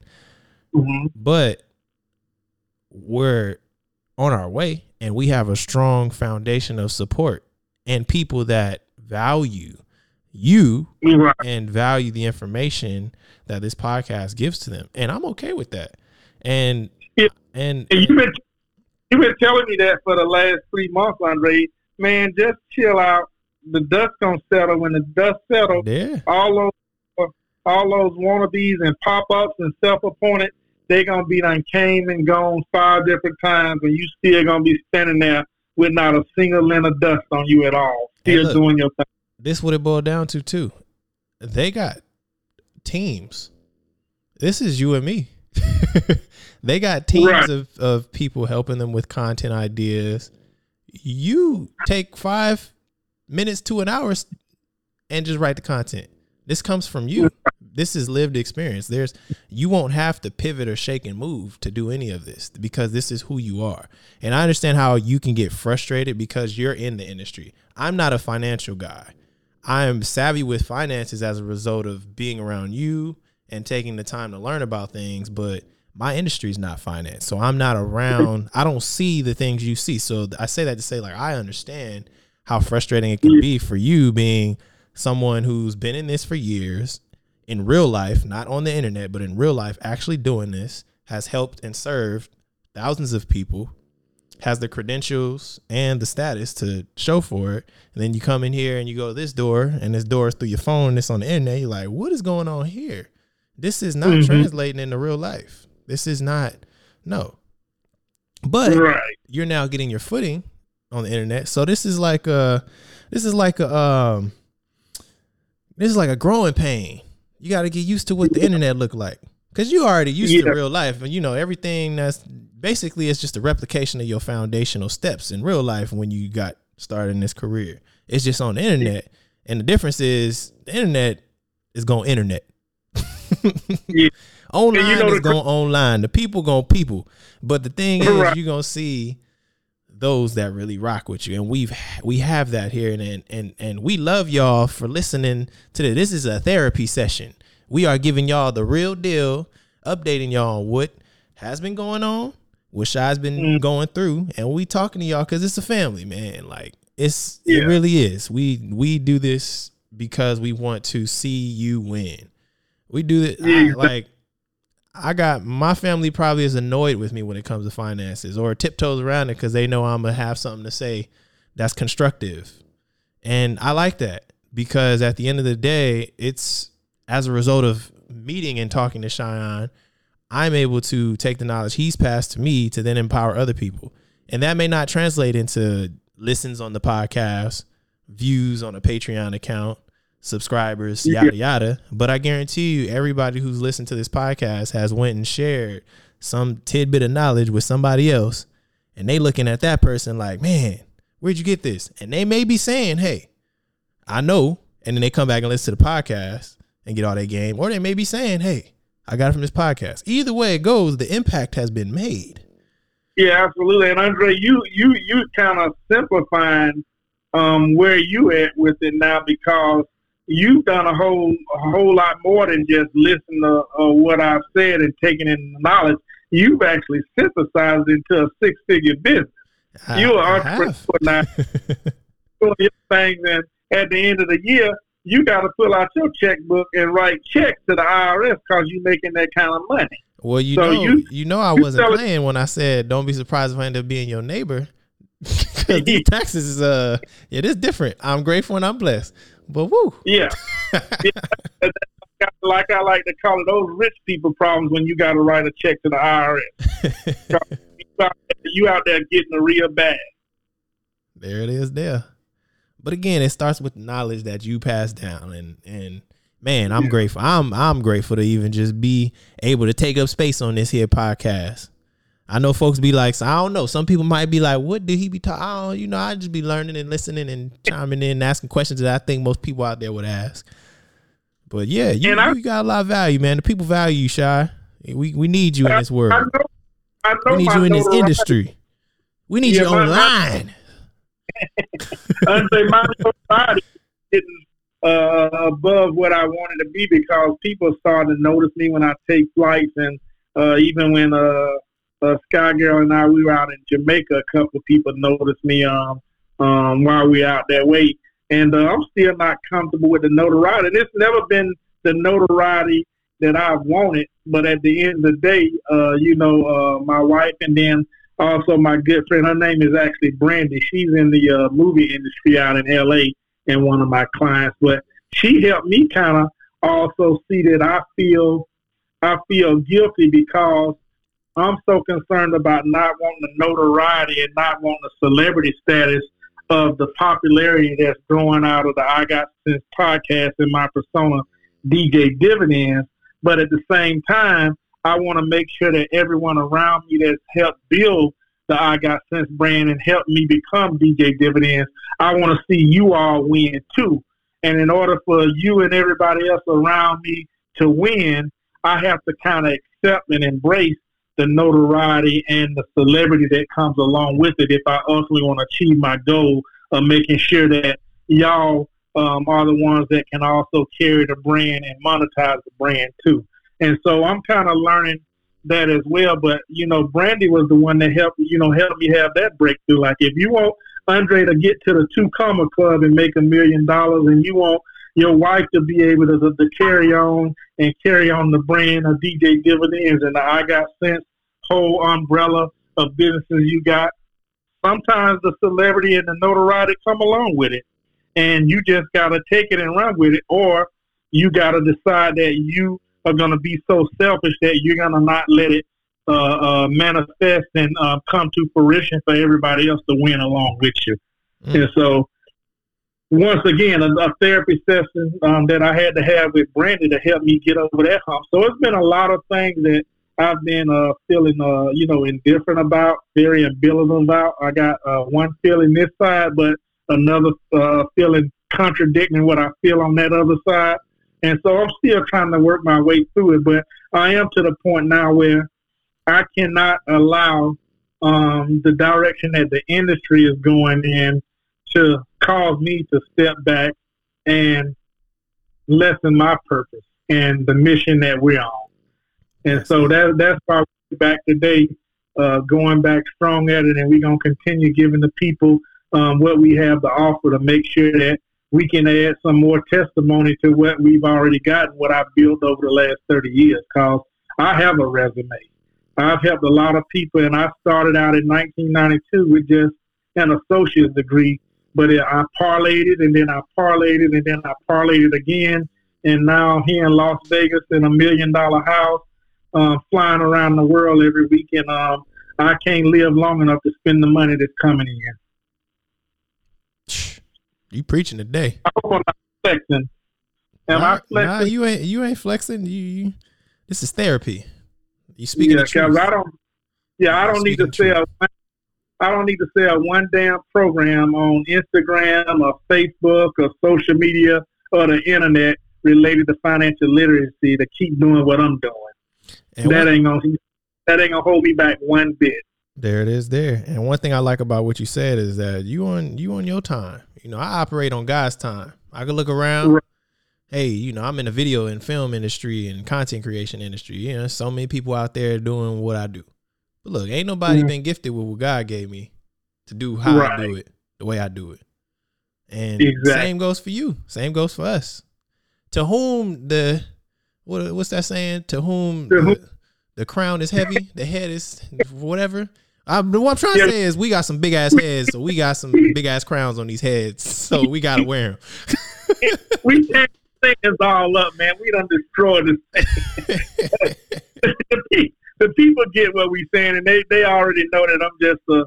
hmm but we're on our way, and we have a strong foundation of support and people that value you Right. and value the information that this podcast gives to them. And I'm okay with that. And Yeah. and, And you've been you've been telling me that for the last three months, Andre. Man, just chill out. The dust gonna settle. When the dust settles, yeah, all those all those wannabes and pop ups and self appointed, they gonna be done came and gone five different times, and you still gonna be standing there with not a single lint of dust on you at all, still look. doing your thing. This what it boiled down to too. They got teams. This is you and me. they got teams Right. of, of people helping them with content ideas. You take five minutes to an hour and just write the content. This comes from you. This is lived experience. There's you won't have to pivot or shake and move to do any of this because this is who you are. And I understand how you can get frustrated because you're in the industry. I'm not a financial guy. I am savvy with finances as a result of being around you and taking the time to learn about things, but my industry is not finance. So I'm not around, I don't see the things you see. So I say that to say, like, I understand how frustrating it can be for you being someone who's been in this for years in real life, not on the internet, but in real life, actually doing this, has helped and served thousands of people, has the credentials and the status to show for it. And then you come in here and you go to this door, and this door is through your phone, and it's on the internet. You're like, what is going on here? This is not Mhm. translating into real life. This is not, no. But Right. you're now getting your footing on the internet. So this is like a this is like a um this is like a growing pain. You got to get used to what the internet look like cuz you already used to real life and you know everything that's basically it's just a replication of your foundational steps in real life when you got started in this career. It's just on the internet and the difference is the internet is going internet. Yeah. Online you know is the cr- going online. The people going people. But the thing is, Right. you're gonna see those that really rock with you, and we've we have that here, and and and, and we love y'all for listening to this. This is a therapy session. We are giving y'all the real deal, updating y'all on what has been going on, what Shy's been mm. going through, and we talking to y'all because it's a family, man. Like it's yeah. it really is. We we do this because we want to see you win. We do it yeah. like I got my family probably is annoyed with me when it comes to finances or tiptoes around it because they know I'm gonna have something to say that's constructive, and I like that because at the end of the day, it's as a result of meeting and talking to Chyon I'm able to take the knowledge he's passed to me to then empower other people. And that may not translate into listens on the podcast, views on a Patreon account, subscribers, yada yada. But I guarantee you, everybody who's listened to this podcast has went and shared some tidbit of knowledge with somebody else, and they looking at that person like, man, where'd you get this? And they may be saying, hey, I know, and then they come back and listen to the podcast and get all that game, or they may be saying, hey, I got it from this podcast. Either way it goes, the impact has been made. Yeah, absolutely. And Andre, you you you kind of simplifying um, where you at with it now because you've done a whole a whole lot more than just listen to uh, what I've said and taking in knowledge. You've actually synthesized into a six figure business. I, You're an entrepreneur now, doing your things, and at the end of the year, you got to pull out your checkbook and write checks to the IRS because you're making that kind of money. Well, you so know, you, you know, I wasn't playing when I said, "Don't be surprised if I end up being your neighbor." Because these taxes is uh, it is different. I'm grateful and I'm blessed, but woo, yeah, yeah. like I like to call it, those rich people problems when you got to write a check to the IRS. you out there getting a real bag. There it is. There. But again, it starts with knowledge that you pass down and and man, I'm yeah. grateful. I'm I'm grateful to even just be able to take up space on this here podcast. I know folks be like, so I don't know. Some people might be like, what did he be talking? You know, I just be learning and listening and chiming in and asking questions that I think most people out there would ask. But yeah, you, I, you got a lot of value, man. The people value you, Shy. We we need you in this world. I know, I know we need you in this industry. We need yeah, you online. Until my body getting uh, above what I wanted to be because people started to notice me when I take flights, and uh, even when uh, uh, Sky Girl and I we were out in Jamaica, a couple of people noticed me um, um, while we out that way, and uh, I'm still not comfortable with the notoriety. And it's never been the notoriety that I've wanted, but at the end of the day, uh, you know, uh, my wife and then also my good friend. Her name is actually Brandy. She's in the uh, movie industry out in L.A. and one of my clients. But she helped me kind of also see that I feel I feel guilty because I'm so concerned about not wanting the notoriety and not wanting the celebrity status of the popularity that's growing out of the I Got Cents podcast and my persona, DJ Dividends. But at the same time, I want to make sure that everyone around me that's helped build the I Got Cents brand and helped me become DJ Dividends, I want to see you all win too. And in order for you and everybody else around me to win, I have to kind of accept and embrace the notoriety and the celebrity that comes along with it if I ultimately want to achieve my goal of making sure that y'all um, are the ones that can also carry the brand and monetize the brand too. And so I'm kind of learning that as well. But you know, Brandy was the one that helped you know helped me have that breakthrough. Like if you want Andre to get to the two comma club and make a million dollars, and you want your wife to be able to, to carry on and carry on the brand of DJ Dividends and the I Got Cents whole umbrella of businesses you got. Sometimes the celebrity and the notoriety come along with it, and you just got to take it and run with it, or you got to decide that you are going to be so selfish that you're going to not let it uh, uh, manifest and uh, come to fruition for everybody else to win along with you. Mm. And so, once again, a, a therapy session um, that I had to have with Brandy to help me get over that hump. So it's been a lot of things that I've been uh, feeling, uh, you know, indifferent about, very ambivalent about. I got uh, one feeling this side, but another uh, feeling contradicting what I feel on that other side. And so I'm still trying to work my way through it, but I am to the point now where I cannot allow um, the direction that the industry is going in to cause me to step back and lessen my purpose and the mission that we're on. And so that that's why we're back today uh, going back strong at it, and we're gonna continue giving the people um, what we have to offer to make sure that we can add some more testimony to what we've already gotten, what I've built over the last 30 years. Because I have a resume. I've helped a lot of people, and I started out in 1992 with just an associate's degree, but I parlayed it, and then I parlayed it, and then I parlayed it again, and now here in Las Vegas in a million dollar house, uh, flying around the world every week, and um, I can't live long enough to spend the money that's coming in. You preaching today? I hope I'm not flexing. Am nah, I flexing? Nah, you ain't. You ain't flexing. You. you this is therapy. You speaking yeah, the. I don't. Yeah, I don't need to sell. I don't need to sell one damn program on Instagram or Facebook or social media or the internet related to financial literacy to keep doing what I'm doing. And that one- ain't gonna. That ain't gonna hold me back one bit. There it is there. And one thing I like about what you said is that you on you on your time. You know, I operate on God's time. I can look around. Right. Hey, you know, I'm in the video and film industry and content creation industry. You know, so many people out there doing what I do. But look, ain't nobody Mhm. been gifted with what God gave me to do how I do it, the way I do it. And Exactly. same goes for you. Same goes for us. To whom the what what's that saying? To whom To whom- the, the crown is heavy, the head is whatever. I'm, what I'm trying to say is we got some big ass heads, so we got some big ass crowns on these heads, so we gotta wear them. we can't say things all up, man. We done destroyed this. the, the people get what we saying, and they they already know that I'm just a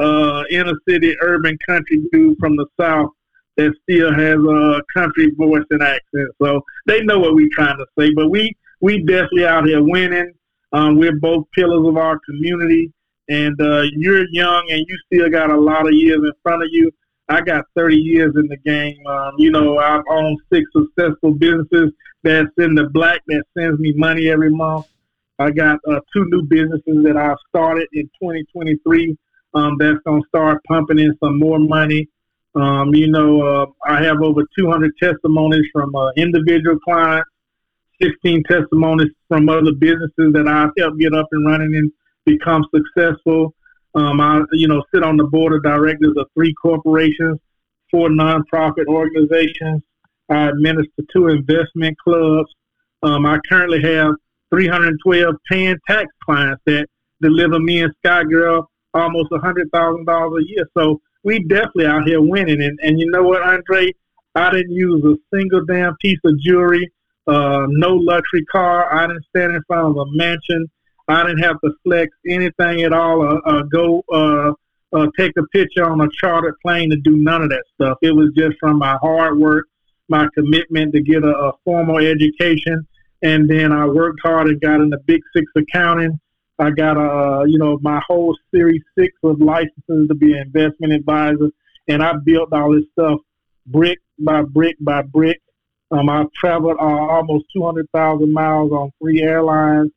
uh, inner city urban country dude from the south that still has a country voice and accent. So they know what we trying to say. But we we definitely out here winning. Um, we're both pillars of our community, and uh, you're young and you still got a lot of years in front of you. I got 30 years in the game. Um, you know, I've owned six successful businesses that's in the black that sends me money every month. I got uh, two new businesses that I've started in 2023 um, that's going to start pumping in some more money. Um, you know, uh, I have over 200 testimonies from uh, individual clients, 16 testimonies from other businesses that I've helped get up and running and become successful. Um, I, you know, sit on the board of directors of three corporations, four nonprofit organizations. I administer two investment clubs. Um, I currently have 312 paying tax clients that deliver me and Sky Girl almost $100,000 a year. So we definitely out here winning. And, and you know what, Andre? I didn't use a single damn piece of jewelry, uh, no luxury car. I didn't stand in front of a mansion. I didn't have to flex anything at all or, or go uh, uh, take a picture on a chartered plane to do none of that stuff. It was just from my hard work, my commitment to get a, a formal education, and then I worked hard and got into Big Six accounting. I got a, uh, you know, my whole Series Six of licenses to be an investment advisor, and I built all this stuff brick by brick by brick. Um, I've traveled uh, almost 200,000 miles on three airlines.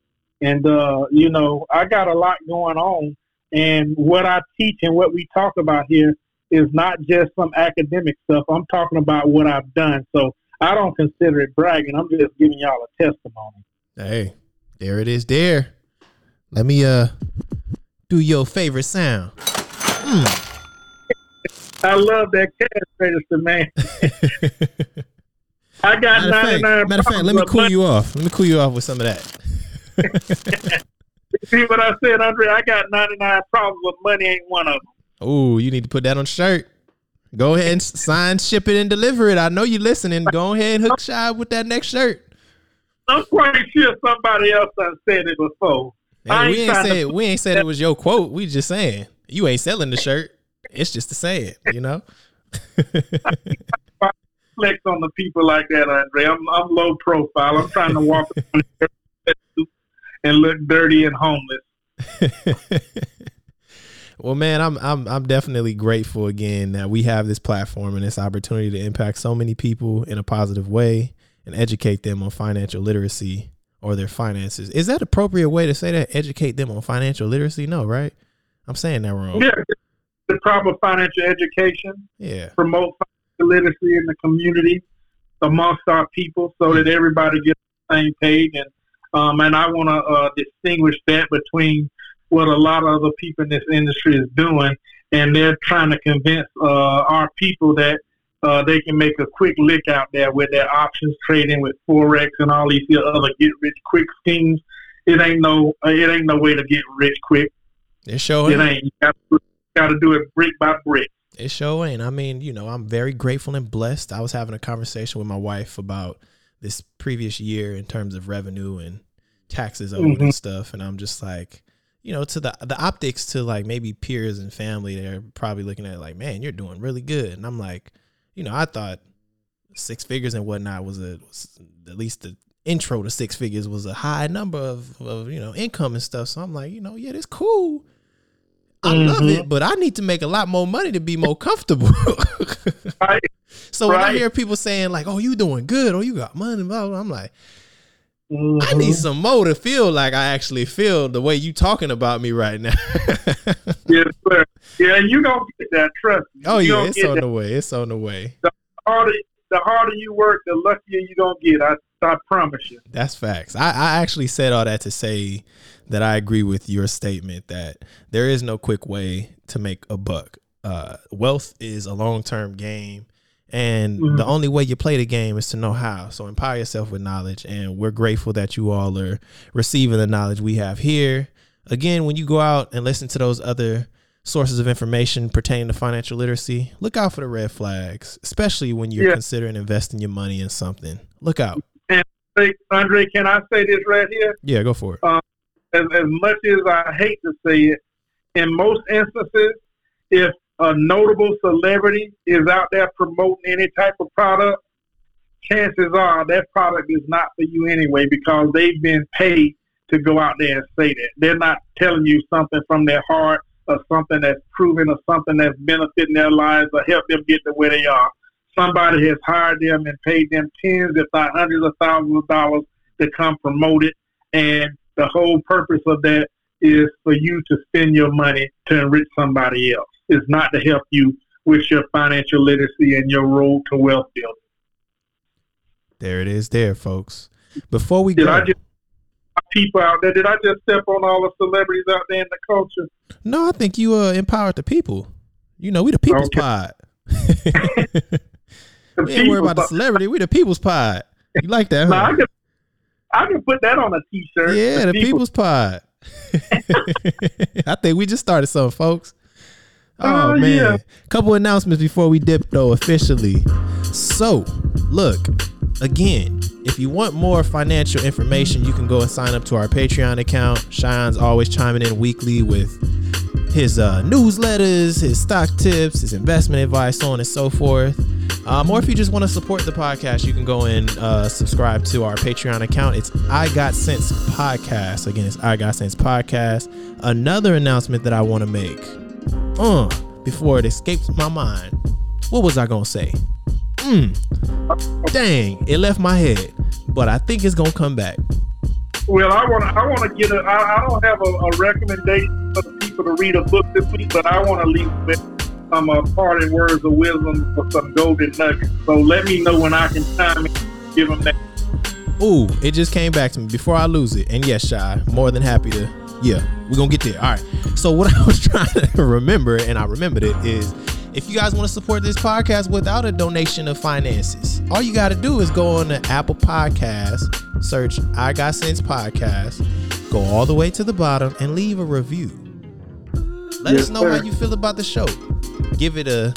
And, uh, you know, I got a lot going on. And what I teach and what we talk about here is not just some academic stuff. I'm talking about what I've done. So I don't consider it bragging. I'm just giving y'all a testimony. Hey, there it is. There. Let me uh do your favorite sound. I love that cash register, man. I got Matter of fact, matter of fact, let me cool money. you off. Let me cool you off with some of that. See what I said, Andre? I got 99 problems with money ain't one of them. Oh, you need to put that on a shirt. Go ahead and sign, ship it, and deliver it. I know you're listening. Go ahead and hook shy with that next shirt. I'm quite sure somebody else done said it before. I Hey, we ain't ain't trying to said we ain't said it was your quote. We just saying you ain't selling the shirt. It's just to say it, you know. flex on the people like that, Andre. I'm I'm low profile. I'm trying to walk and look dirty and homeless. well, man, I'm I'm I'm definitely grateful again that we have this platform and this opportunity to impact so many people in a positive way and educate them on financial literacy or their finances. Is that appropriate way to say that? Educate them on financial literacy? No, right? I'm saying that wrong. Yeah, the proper financial education, Yeah. promote financial literacy in the community amongst our people, so that everybody gets the same page. And um, and I want to uh, distinguish that between what a lot of other people in this industry is doing, and they're trying to convince uh, our people that uh, they can make a quick lick out there with their options trading with forex and all these other get rich quick schemes. It ain't no it ain't no way to get rich quick. It sure it ain't. You got to do it brick by brick. It sure ain't. I mean, you know, I'm very grateful and blessed. I was having a conversation with my wife about this previous year in terms of revenue and taxes owed mm-hmm. and stuff, and I'm just like, you know, to the the optics to like maybe peers and family, they're probably looking at like, man, you're doing really good, and I'm like, you know, I thought six figures and whatnot was a was at least the intro to six figures was a high number of, of you know income and stuff. So I'm like, you know, yeah, it's cool. I mm-hmm. love it, but I need to make a lot more money to be more comfortable. right. So when right. I hear people saying like, "Oh, you doing good," "Oh, you got money," blah, blah, I'm like, mm-hmm. I need some more to feel like I actually feel the way you talking about me right now. yes, sir. Yeah, you don't get that. Trust me. Oh you yeah, it's on that. the way. It's on the way. The harder, the harder you work, the luckier you gonna get. I, I promise you. That's facts. I, I actually said all that to say that I agree with your statement that there is no quick way to make a buck. Uh, wealth is a long term game. And mm-hmm. the only way you play the game is to know how. So empower yourself with knowledge. And we're grateful that you all are receiving the knowledge we have here. Again, when you go out and listen to those other sources of information pertaining to financial literacy, look out for the red flags, especially when you're yeah. considering investing your money in something. Look out. And Andre, can I say this right here? Yeah, go for it. Um, as, as much as I hate to say it, in most instances, if a notable celebrity is out there promoting any type of product, chances are that product is not for you anyway because they've been paid to go out there and say that. They're not telling you something from their heart or something that's proven or something that's benefiting their lives or help them get to where they are. Somebody has hired them and paid them tens, if not hundreds of thousands of dollars to come promote it. And the whole purpose of that is for you to spend your money to enrich somebody else. It's not to help you with your financial literacy and your road to wealth building. There it is, there, folks. Before we did go, I just people out there? Did I just step on all the celebrities out there in the culture? No, I think you uh, empowered the people. You know, we the people's okay. pod. we ain't worry about the celebrity. We the people's pod. You like that? Huh? I, can, I can put that on a t-shirt. Yeah, the, the people's, people's pod. I think we just started something, folks. Oh uh, man, yeah. couple announcements before we dip though officially. So, look, again, if you want more financial information, you can go and sign up to our Patreon account. Chyon's always chiming in weekly with his uh, newsletters, his stock tips, his investment advice, so on and so forth. Um, or if you just want to support the podcast, you can go and uh, subscribe to our Patreon account. It's I Got Cents Podcast. Again, it's I Got Cents Podcast. Another announcement that I want to make uh, before it escapes my mind. What was I gonna say? Mm, dang, it left my head, but I think it's gonna come back. Well, I want to. I want to get a. I, I don't have a, a, recommendation for the people to read a book this week, but I want to leave with some uh, parting words of wisdom for some golden nuggets. So let me know when I can time it. Give them that. Ooh, it just came back to me before I lose it. And yes, shy, more than happy to yeah, we're gonna get there. All right. So what I was trying to remember, and I remembered it, is if you guys want to support this podcast without a donation of finances, all you got to do is go on the Apple Podcast, search I Got Cents Podcast, go all the way to the bottom, and leave a review. Let yes, us know sir. how you feel about the show. Give it a